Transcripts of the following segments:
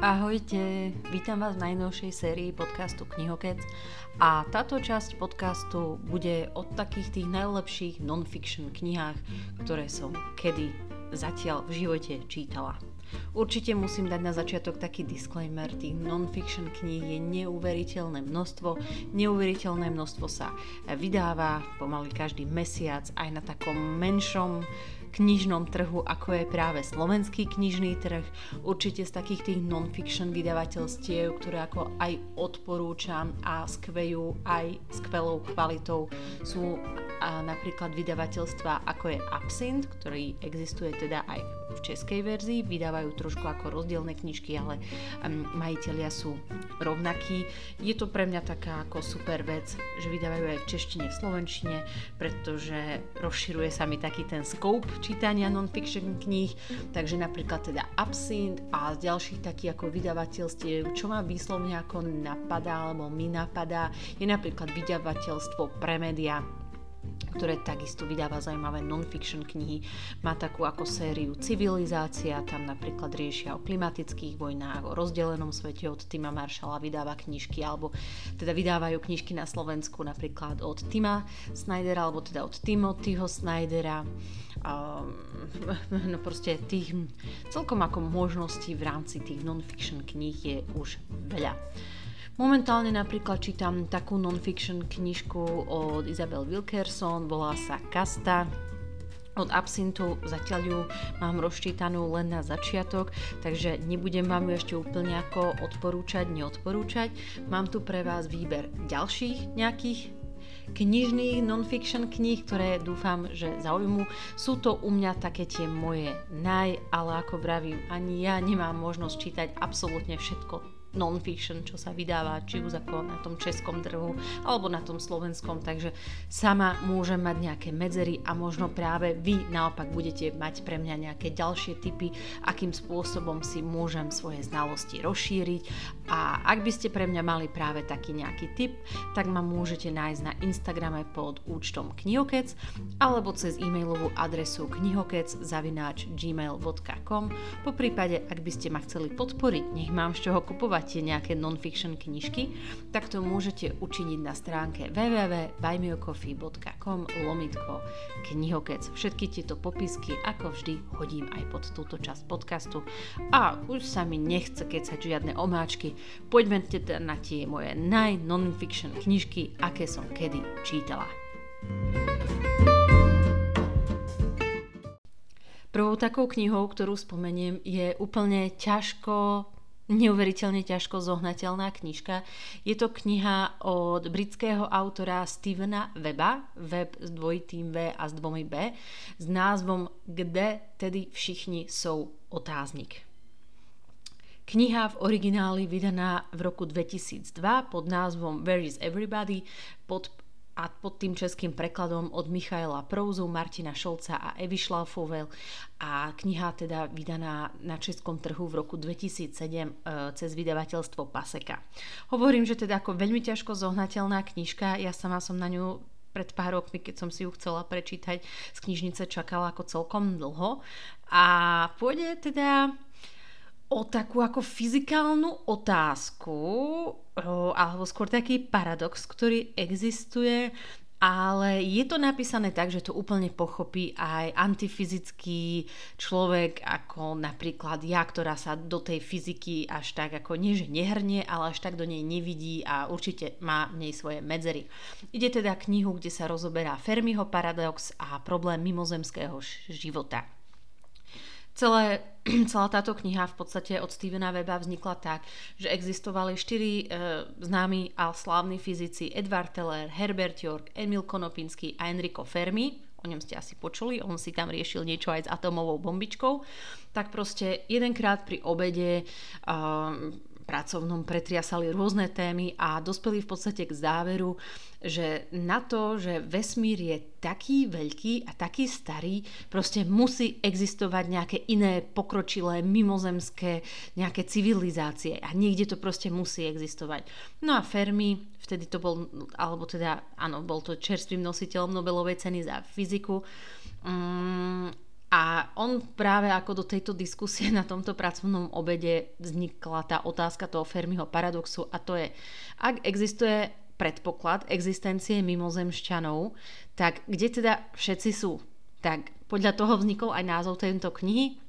Ahojte, vítam vás v najnovšej sérii podcastu Knihokec a táto časť podcastu bude o takých tých najlepších non-fiction knihách, ktoré som kedy zatiaľ v živote čítala. Určite musím dať na začiatok taký disclaimer, tých non-fiction kníh je neuveriteľné množstvo, neuveriteľné množstvo sa vydáva pomaly každý mesiac aj na takom menšom knižnom trhu, ako je práve slovenský knižný trh. Určite z takých tých non-fiction vydavateľstiev, ktoré ako aj odporúčam a skvejú aj skvelou kvalitou sú a napríklad vydavateľstva ako je Absint, ktorý existuje teda aj v českej verzii, vydávajú trošku ako rozdielne knižky, ale majiteľia sú rovnakí. Je to pre mňa taká ako super vec, že vydávajú aj v češtine, v slovenčine, pretože rozširuje sa mi taký ten scope čítania non-fiction kníh, takže napríklad teda Absint a z ďalších takých ako vydavateľstiev, čo ma výslovne ako napadá, alebo mi napadá, je napríklad vydavateľstvo Premedia, ktoré takisto vydáva zaujímavé non-fiction knihy. Má takú ako sériu Civilizácia, tam napríklad riešia o klimatických vojnách, o rozdelenom svete od Tima Marshalla vydáva knižky, alebo teda vydávajú knižky na Slovensku napríklad od Tima Snydera, alebo teda od Timothyho Snydera. Um, no proste tých celkom ako možností v rámci tých non-fiction kníh je už veľa. Momentálne napríklad čítam takú non-fiction knižku od Isabel Wilkerson, volá sa Kasta, od Absintu zatiaľ ju mám rozčítanú len na začiatok, takže nebudem vám ju ešte úplne ako odporúčať, neodporúčať. Mám tu pre vás výber ďalších nejakých knižných non-fiction kníh, ktoré dúfam, že zaujmu. Sú to u mňa také tie moje naj, ale ako vravím, ani ja nemám možnosť čítať absolútne všetko non-fiction, čo sa vydáva, či už ako na tom českom trhu alebo na tom slovenskom, takže sama môžem mať nejaké medzery a možno práve vy naopak budete mať pre mňa nejaké ďalšie typy, akým spôsobom si môžem svoje znalosti rozšíriť. A ak by ste pre mňa mali práve taký nejaký tip, tak ma môžete nájsť na Instagrame pod účtom knihokec alebo cez e-mailovú adresu knihokec zavináč gmail.com po prípade, ak by ste ma chceli podporiť, nech mám z čoho kupovať kupovate nejaké non-fiction knižky, tak to môžete učiniť na stránke www.buymeacoffee.com lomitko knihokec. Všetky tieto popisky ako vždy hodím aj pod túto časť podcastu a už sa mi nechce kecať žiadne omáčky. Poďme teda na tie moje naj non-fiction knižky, aké som kedy čítala. Prvou takou knihou, ktorú spomeniem, je úplne ťažko neuveriteľne ťažko zohnateľná knižka. Je to kniha od britského autora Stevena Weba, Web s dvojitým V a s dvomi B, s názvom Kde tedy všichni jsou otáznik. Kniha v origináli vydaná v roku 2002 pod názvom Where is Everybody pod a pod tým českým prekladom od Michaela Prouzu, Martina Šolca a Evy Šlaufovel a kniha teda vydaná na českom trhu v roku 2007 e, cez vydavateľstvo Paseka. Hovorím, že teda ako veľmi ťažko zohnateľná knižka, ja sama som na ňu pred pár rokmi, keď som si ju chcela prečítať, z knižnice čakala ako celkom dlho a pôjde teda o takú ako fyzikálnu otázku, alebo skôr taký paradox, ktorý existuje, ale je to napísané tak, že to úplne pochopí aj antifyzický človek, ako napríklad ja, ktorá sa do tej fyziky až tak ako nie, že nehrnie, ale až tak do nej nevidí a určite má v nej svoje medzery. Ide teda knihu, kde sa rozoberá Fermiho paradox a problém mimozemského života. Celé, celá táto kniha v podstate od Stevena Weba vznikla tak, že existovali štyri e, známi a slávni fyzici Edward Teller, Herbert York, Emil Konopinsky a Enrico Fermi, o ňom ste asi počuli, on si tam riešil niečo aj s atomovou bombičkou, tak proste jedenkrát pri obede um, pracovnom pretriasali rôzne témy a dospeli v podstate k záveru, že na to, že vesmír je taký veľký a taký starý, proste musí existovať nejaké iné pokročilé mimozemské nejaké civilizácie a niekde to proste musí existovať. No a Fermi, vtedy to bol, alebo teda áno, bol to čerstvým nositeľom Nobelovej ceny za fyziku, um, A on práve ako do tejto diskusie na tomto pracovnom obede vznikla tá otázka toho Fermiho paradoxu a to je, ak existuje predpoklad existencie mimozemšťanov, tak kde teda všetci sú? Tak podľa toho vznikol aj názov tejto knihy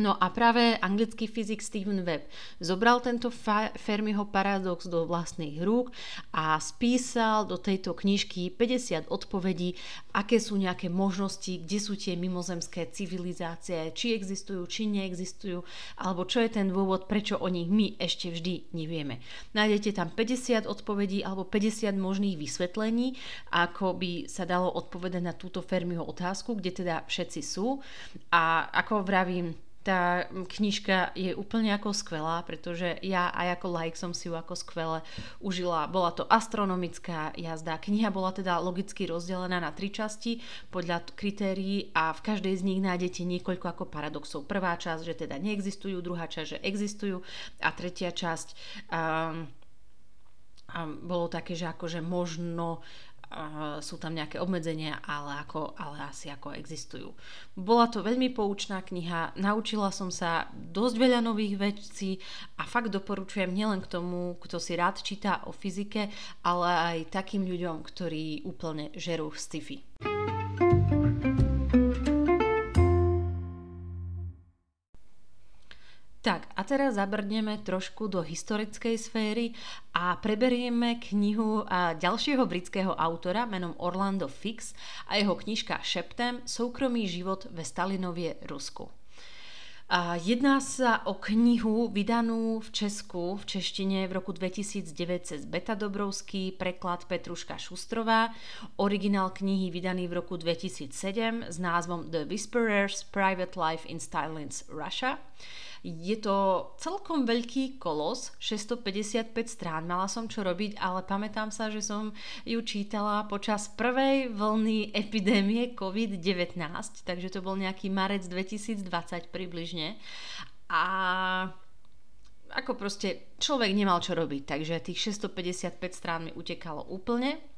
No a práve anglický fyzik Stephen Webb zobral tento Fermiho paradox do vlastných rúk a spísal do tejto knižky 50 odpovedí, aké sú nejaké možnosti, kde sú tie mimozemské civilizácie, či existujú, či neexistujú, alebo čo je ten dôvod, prečo o nich my ešte vždy nevieme. Nájdete tam 50 odpovedí alebo 50 možných vysvetlení, ako by sa dalo odpovedať na túto Fermiho otázku, kde teda všetci sú. A ako vravím, tá knižka je úplne ako skvelá, pretože ja aj ako like som si ju ako skvele užila. Bola to astronomická jazda. Kniha bola teda logicky rozdelená na tri časti podľa kritérií a v každej z nich nájdete niekoľko ako paradoxov. Prvá časť, že teda neexistujú, druhá časť, že existujú a tretia časť um, um, bolo také, že akože možno sú tam nejaké obmedzenia, ale, ako, ale asi ako existujú. Bola to veľmi poučná kniha, naučila som sa dosť veľa nových vecí a fakt doporučujem nielen k tomu, kto si rád číta o fyzike, ale aj takým ľuďom, ktorí úplne žerú sci-fi. Teraz zabrdneme trošku do historickej sféry a preberieme knihu ďalšieho britského autora menom Orlando Fix a jeho knižka Šeptem Soukromý život ve Stalinovie Rusku. Jedná sa o knihu vydanú v Česku, v češtine v roku 2009 cez Beta Dobrovský, preklad Petruška Šustrová, originál knihy vydaný v roku 2007 s názvom The Whisperers Private Life in Stalin's Russia. Je to celkom veľký kolos, 655 strán, mala som čo robiť, ale pamätám sa, že som ju čítala počas prvej vlny epidémie COVID-19, takže to bol nejaký marec 2020 približne. A ako proste človek nemal čo robiť, takže tých 655 strán mi utekalo úplne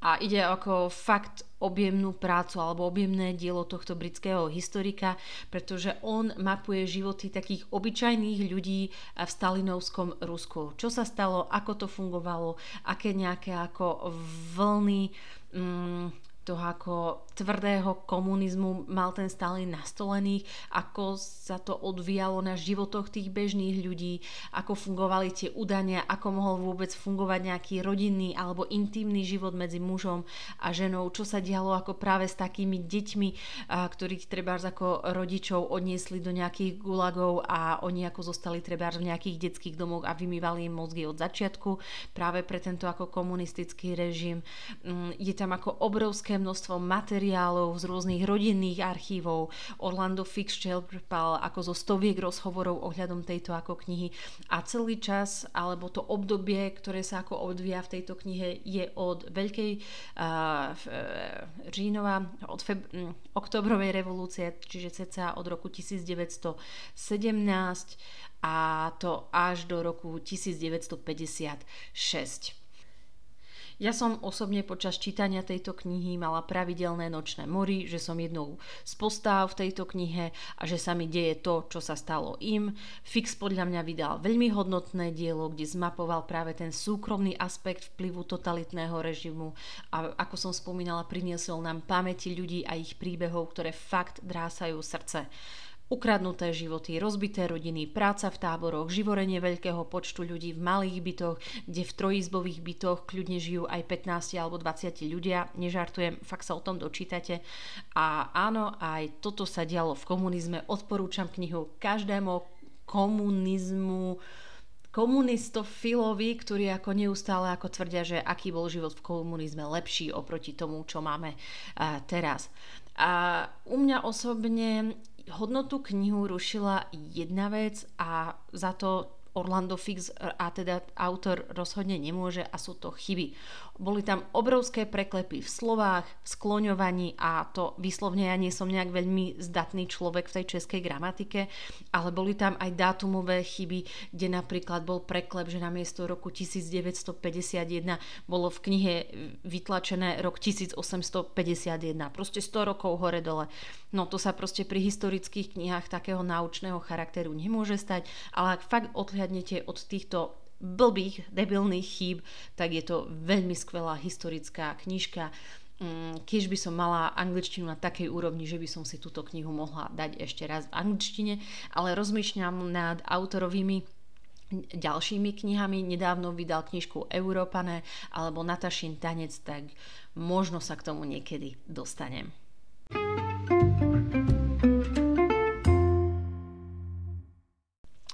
a ide ako fakt objemnú prácu alebo objemné dielo tohto britského historika, pretože on mapuje životy takých obyčajných ľudí v stalinovskom Rusku. Čo sa stalo, ako to fungovalo, aké nejaké ako vlny mm, toho ako tvrdého komunizmu mal ten Stalin nastolený, ako sa to odvíjalo na životoch tých bežných ľudí, ako fungovali tie udania, ako mohol vôbec fungovať nejaký rodinný alebo intimný život medzi mužom a ženou, čo sa dialo ako práve s takými deťmi, ktorých treba ako rodičov odniesli do nejakých gulagov a oni ako zostali treba v nejakých detských domoch a vymývali im mozgy od začiatku práve pre tento ako komunistický režim. Mm, je tam ako obrovské obrovské množstvo materiálov z rôznych rodinných archívov. Orlando Fix čerpal ako zo stoviek rozhovorov ohľadom tejto ako knihy a celý čas, alebo to obdobie, ktoré sa ako odvíja v tejto knihe, je od Veľkej uh, Žínova, od feb- oktobrovej revolúcie, čiže ceca od roku 1917 a to až do roku 1956. Ja som osobne počas čítania tejto knihy mala pravidelné nočné mory, že som jednou z postáv v tejto knihe a že sa mi deje to, čo sa stalo im. Fix podľa mňa vydal veľmi hodnotné dielo, kde zmapoval práve ten súkromný aspekt vplyvu totalitného režimu a ako som spomínala, priniesol nám pamäti ľudí a ich príbehov, ktoré fakt drásajú srdce. Ukradnuté životy, rozbité rodiny, práca v táboroch, živorenie veľkého počtu ľudí v malých bytoch, kde v trojizbových bytoch kľudne žijú aj 15 alebo 20 ľudia. Nežartujem, fakt sa o tom dočítate. A áno, aj toto sa dialo v komunizme. Odporúčam knihu každému komunizmu komunistofilovi, ktorí ako neustále ako tvrdia, že aký bol život v komunizme lepší oproti tomu, čo máme uh, teraz. A u mňa osobne hodnotu knihu rušila jedna vec a za to Orlando Fix a teda autor rozhodne nemôže a sú to chyby. Boli tam obrovské preklepy v slovách, v skloňovaní a to vyslovne ja nie som nejak veľmi zdatný človek v tej českej gramatike, ale boli tam aj dátumové chyby, kde napríklad bol preklep, že na miesto roku 1951 bolo v knihe vytlačené rok 1851. Proste 100 rokov hore dole. No to sa proste pri historických knihách takého naučného charakteru nemôže stať, ale ak fakt odhľadnete od týchto blbých, debilných chýb, tak je to veľmi skvelá historická knižka. Mm, keď by som mala angličtinu na takej úrovni, že by som si túto knihu mohla dať ešte raz v angličtine, ale rozmýšľam nad autorovými ďalšími knihami. Nedávno vydal knižku Európané alebo Natašin tanec, tak možno sa k tomu niekedy dostanem.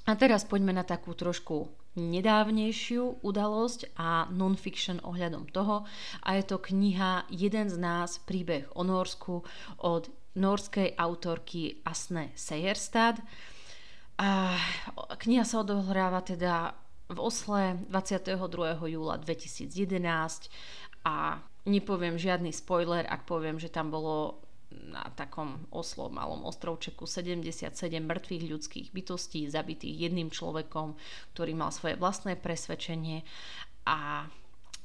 A teraz poďme na takú trošku nedávnejšiu udalosť a non-fiction ohľadom toho. A je to kniha Jeden z nás, príbeh o Norsku od norskej autorky Asne Sejerstad. A kniha sa odohráva teda v Osle 22. júla 2011 a nepoviem žiadny spoiler, ak poviem, že tam bolo na takom oslo malom ostrovčeku 77 mŕtvych ľudských bytostí zabitých jedným človekom, ktorý mal svoje vlastné presvedčenie. A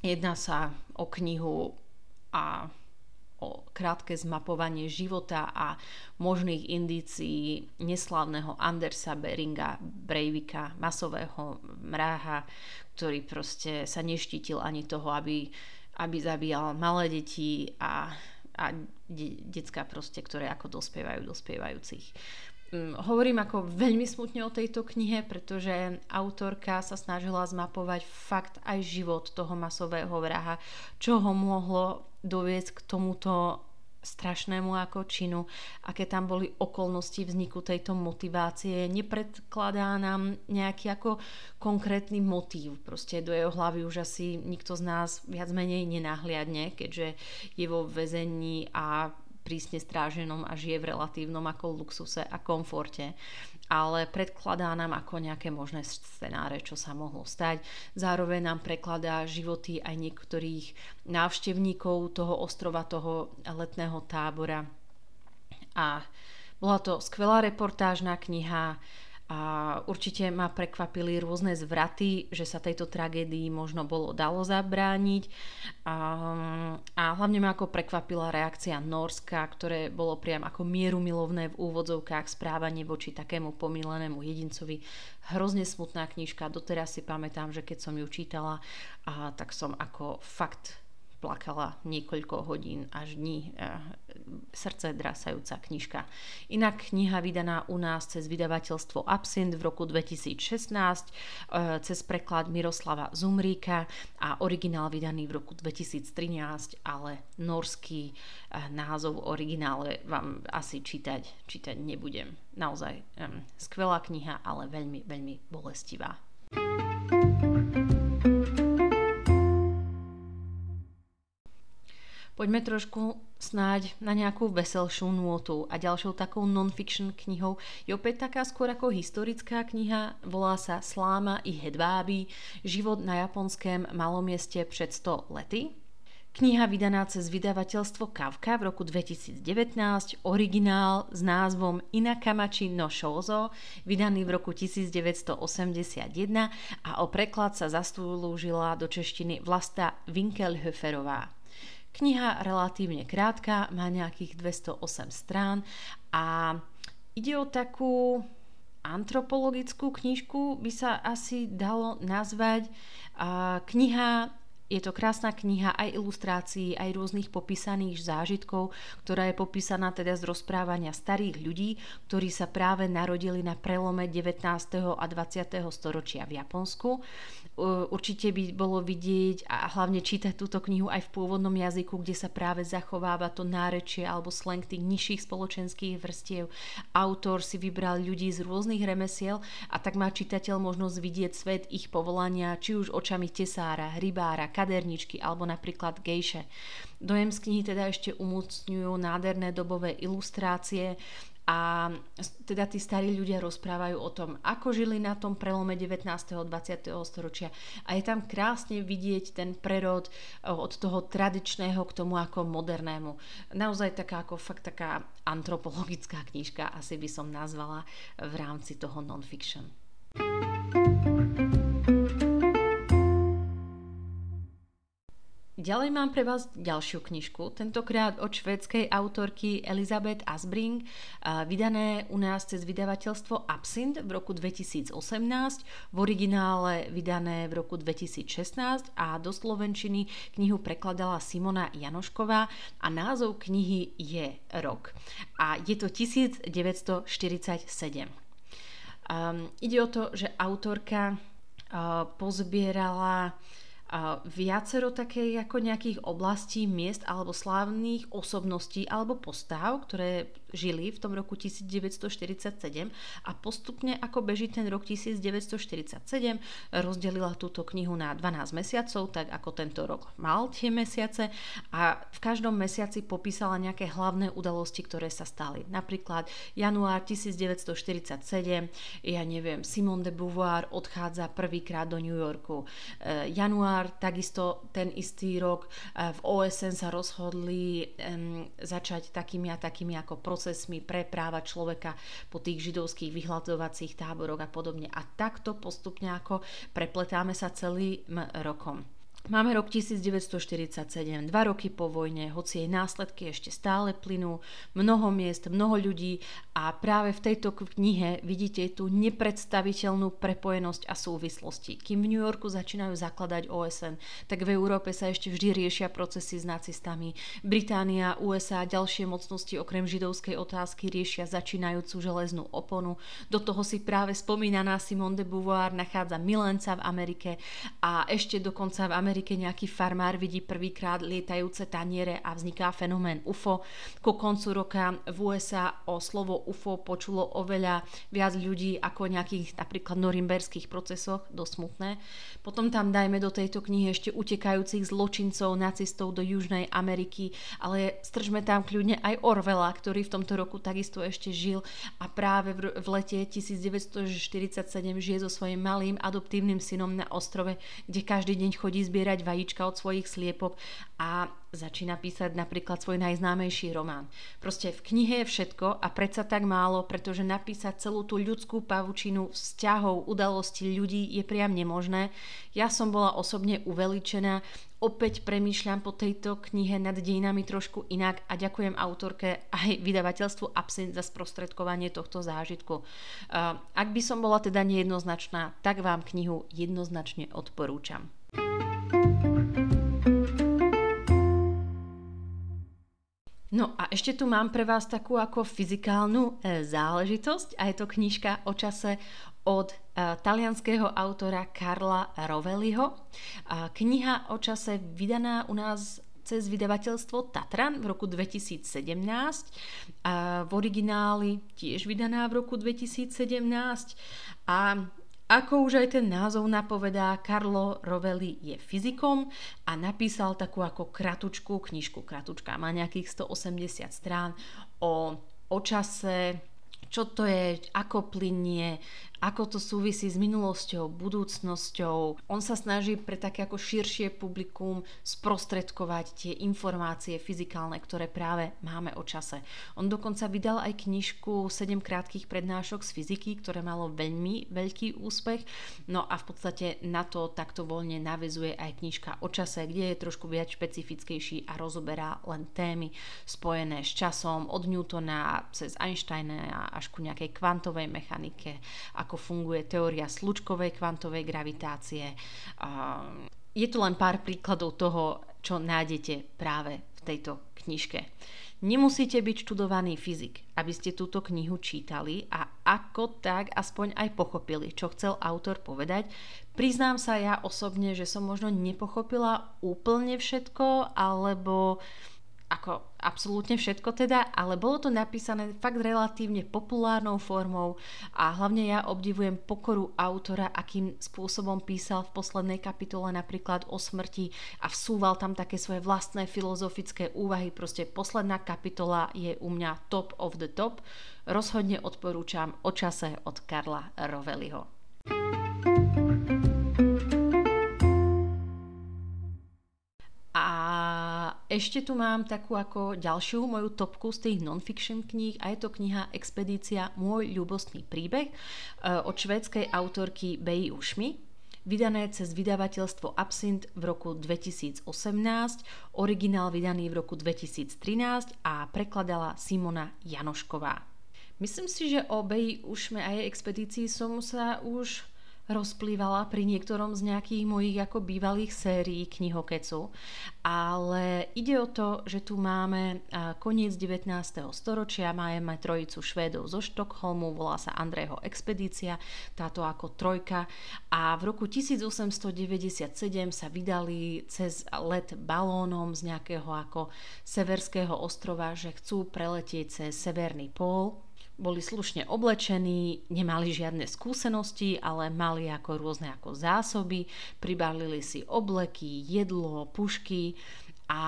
jedná sa o knihu a o krátke zmapovanie života a možných indícií neslávneho Andersa Beringa Breivika, masového mráha, ktorý proste sa neštítil ani toho, aby, aby zabíjal malé deti a a de- decka proste, ktoré ako dospievajú dospievajúcich. Um, hovorím ako veľmi smutne o tejto knihe, pretože autorka sa snažila zmapovať fakt aj život toho masového vraha, čo ho mohlo doviesť k tomuto strašnému ako činu, aké tam boli okolnosti vzniku tejto motivácie. Nepredkladá nám nejaký ako konkrétny motív. Proste do jeho hlavy už asi nikto z nás viac menej nenahliadne, keďže je vo väzení a prísne stráženom a žije v relatívnom ako luxuse a komforte ale predkladá nám ako nejaké možné scenáre, čo sa mohlo stať. Zároveň nám prekladá životy aj niektorých návštevníkov toho ostrova, toho letného tábora. A bola to skvelá reportážna kniha, a určite ma prekvapili rôzne zvraty, že sa tejto tragédii možno bolo dalo zabrániť. A, a hlavne ma ako prekvapila reakcia Norska, ktoré bolo priam ako mierumilovné v úvodzovkách správanie voči takému pomílenému jedincovi. Hrozne smutná knižka, doteraz si pamätám, že keď som ju čítala, a, tak som ako fakt plakala niekoľko hodín až dní. E, srdce drasajúca knižka. Inak kniha vydaná u nás cez vydavateľstvo Absint v roku 2016 e, cez preklad Miroslava Zumríka a originál vydaný v roku 2013, ale norský e, názov originále vám asi čítať, čítať nebudem. Naozaj skvelá kniha, ale veľmi, veľmi bolestivá. Poďme trošku snáď na nejakú veselšiu nôtu a ďalšou takou non-fiction knihou je opäť taká skôr ako historická kniha, volá sa Sláma i hedváby, život na japonském malomieste pred 100 lety. Kniha vydaná cez vydavateľstvo Kavka v roku 2019, originál s názvom Inakamachi no Shouzo, vydaný v roku 1981 a o preklad sa zastúžila do češtiny Vlasta Winkelhöferová. Kniha relatívne krátka, má nejakých 208 strán a ide o takú antropologickú knižku, by sa asi dalo nazvať. Kniha je to krásna kniha aj ilustrácií, aj rôznych popísaných zážitkov, ktorá je popísaná teda z rozprávania starých ľudí, ktorí sa práve narodili na prelome 19. a 20. storočia v Japonsku. Určite by bolo vidieť a hlavne čítať túto knihu aj v pôvodnom jazyku, kde sa práve zachováva to nárečie alebo slang tých nižších spoločenských vrstiev. Autor si vybral ľudí z rôznych remesiel a tak má čitateľ možnosť vidieť svet ich povolania, či už očami tesára, rybára, kaderničky alebo napríklad gejše. Dojem z knihy teda ešte umocňujú nádherné dobové ilustrácie a teda tí starí ľudia rozprávajú o tom, ako žili na tom prelome 19. a 20. storočia a je tam krásne vidieť ten prerod od toho tradičného k tomu ako modernému. Naozaj taká ako fakt taká antropologická knižka, asi by som nazvala v rámci toho non-fiction. Ďalej mám pre vás ďalšiu knižku, tentokrát od švédskej autorky Elizabeth Asbring, vydané u nás cez vydavateľstvo Absint v roku 2018, v originále vydané v roku 2016 a do slovenčiny knihu prekladala Simona Janošková a názov knihy je Rok. A je to 1947. Um, ide o to, že autorka uh, pozbierala viacero takej ako nejakých oblastí, miest alebo slávnych osobností alebo postáv, ktoré žili v tom roku 1947 a postupne ako beží ten rok 1947 rozdelila túto knihu na 12 mesiacov, tak ako tento rok mal tie mesiace a v každom mesiaci popísala nejaké hlavné udalosti, ktoré sa stali. Napríklad január 1947, ja neviem, Simone de Beauvoir odchádza prvýkrát do New Yorku. E, január, takisto ten istý rok e, v OSN sa rozhodli um, začať takými a takými ako proces procesmi pre práva človeka po tých židovských vyhľadovacích táboroch a podobne. A takto postupne ako prepletáme sa celým rokom. Máme rok 1947, dva roky po vojne, hoci jej následky ešte stále plynú, mnoho miest, mnoho ľudí a práve v tejto knihe vidíte tú nepredstaviteľnú prepojenosť a súvislosti. Kým v New Yorku začínajú zakladať OSN, tak v Európe sa ešte vždy riešia procesy s nacistami. Británia, USA a ďalšie mocnosti okrem židovskej otázky riešia začínajúcu železnú oponu. Do toho si práve spomínaná Simone de Beauvoir nachádza milenca v Amerike a ešte dokonca v Amerike Amerike nejaký farmár vidí prvýkrát lietajúce taniere a vzniká fenomén UFO. Ku koncu roka v USA o slovo UFO počulo oveľa viac ľudí ako nejakých napríklad norimberských procesoch, dosť smutné. Potom tam dajme do tejto knihy ešte utekajúcich zločincov, nacistov do Južnej Ameriky, ale stržme tam kľudne aj Orvela, ktorý v tomto roku takisto ešte žil a práve v, lete 1947 žije so svojím malým adoptívnym synom na ostrove, kde každý deň chodí zbierať zbierať vajíčka od svojich sliepok a začína písať napríklad svoj najznámejší román. Proste v knihe je všetko a predsa tak málo, pretože napísať celú tú ľudskú pavučinu vzťahov, udalostí ľudí je priam nemožné. Ja som bola osobne uveličená, opäť premýšľam po tejto knihe nad dejinami trošku inak a ďakujem autorke aj vydavateľstvu Absint za sprostredkovanie tohto zážitku. Ak by som bola teda nejednoznačná, tak vám knihu jednoznačne odporúčam. No a ešte tu mám pre vás takú ako fyzikálnu e, záležitosť a je to knižka o čase od e, talianského autora Karla Rovelliho. Kniha o čase vydaná u nás cez vydavateľstvo Tatran v roku 2017 a v origináli tiež vydaná v roku 2017 a ako už aj ten názov napovedá, Carlo Rovelli je fyzikom a napísal takú ako kratučku knižku. Kratučka má nejakých 180 strán o, o čase, čo to je, ako plinie, ako to súvisí s minulosťou, budúcnosťou. On sa snaží pre také ako širšie publikum sprostredkovať tie informácie fyzikálne, ktoré práve máme o čase. On dokonca vydal aj knižku 7 krátkých prednášok z fyziky, ktoré malo veľmi veľký úspech. No a v podstate na to takto voľne navezuje aj knižka o čase, kde je trošku viac špecifickejší a rozoberá len témy spojené s časom od Newtona cez Einsteina až ku nejakej kvantovej mechanike, ako ako funguje teória slučkovej kvantovej gravitácie. Je tu len pár príkladov toho, čo nájdete práve v tejto knižke. Nemusíte byť študovaný fyzik, aby ste túto knihu čítali a ako tak aspoň aj pochopili, čo chcel autor povedať. Priznám sa ja osobne, že som možno nepochopila úplne všetko, alebo ako absolútne všetko teda, ale bolo to napísané fakt relatívne populárnou formou a hlavne ja obdivujem pokoru autora, akým spôsobom písal v poslednej kapitole napríklad o smrti a vsúval tam také svoje vlastné filozofické úvahy. Proste posledná kapitola je u mňa top of the top. Rozhodne odporúčam o čase od Karla Roveliho. Ešte tu mám takú ako ďalšiu moju topku z tých non-fiction kníh a je to kniha Expedícia Môj ľubostný príbeh e, od švédskej autorky Bei Ušmi vydané cez vydavateľstvo Absint v roku 2018, originál vydaný v roku 2013 a prekladala Simona Janošková. Myslím si, že o Bei Ušme a jej expedícii som sa už rozplývala pri niektorom z nejakých mojich ako bývalých sérií knihokecu, ale ide o to, že tu máme koniec 19. storočia, máme trojicu Švédov zo Štokholmu, volá sa Andrého expedícia, táto ako trojka a v roku 1897 sa vydali cez let balónom z nejakého ako severského ostrova, že chcú preletieť cez severný pól boli slušne oblečení, nemali žiadne skúsenosti, ale mali ako rôzne ako zásoby, pribalili si obleky, jedlo, pušky a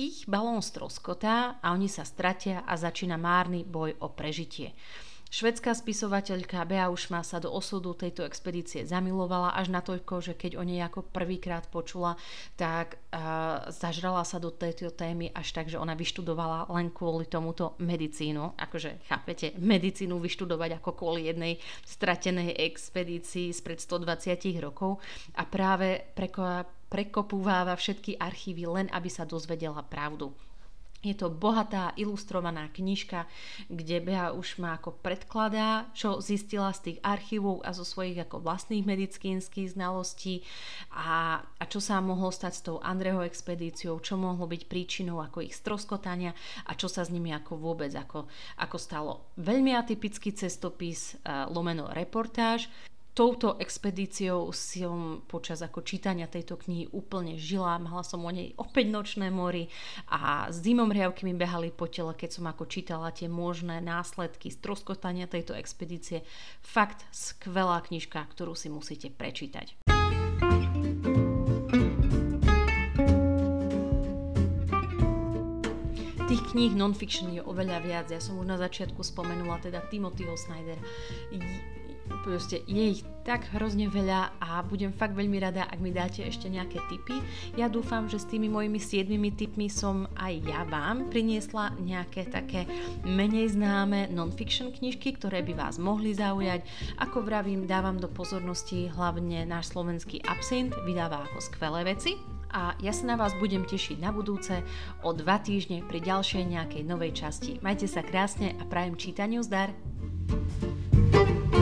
ich balón stroskotá a oni sa stratia a začína márny boj o prežitie. Švedská spisovateľka Bea Ušma sa do osudu tejto expedície zamilovala až natoľko, že keď o nej ako prvýkrát počula, tak uh, zažrala sa do tejto témy až tak, že ona vyštudovala len kvôli tomuto medicínu. Akože, chápete, medicínu vyštudovať ako kvôli jednej stratenej expedícii spred 120 rokov a práve preko, prekopúváva všetky archívy len aby sa dozvedela pravdu. Je to bohatá ilustrovaná knižka, kde Bea už ma ako predkladá, čo zistila z tých archívov a zo svojich ako vlastných medicínskych znalostí a, a čo sa mohlo stať s tou Andreho expedíciou, čo mohlo byť príčinou ako ich stroskotania a čo sa s nimi ako vôbec ako, ako stalo. Veľmi atypický cestopis, lomeno reportáž, touto expedíciou som počas ako čítania tejto knihy úplne žila. Mala som o nej opäť nočné mori a zimom riavky mi behali po tele, keď som ako čítala tie možné následky stroskotania tejto expedície. Fakt skvelá knižka, ktorú si musíte prečítať. Tých kníh non-fiction je oveľa viac. Ja som už na začiatku spomenula teda Timothyho Snyder proste je ich tak hrozne veľa a budem fakt veľmi rada, ak mi dáte ešte nejaké tipy. Ja dúfam, že s tými mojimi siedmimi tipmi som aj ja vám priniesla nejaké také menej známe non-fiction knižky, ktoré by vás mohli zaujať. Ako vravím, dávam do pozornosti hlavne náš slovenský Absint, vydáva ako skvelé veci a ja sa na vás budem tešiť na budúce o dva týždne pri ďalšej nejakej novej časti. Majte sa krásne a prajem čítaniu zdar! thank you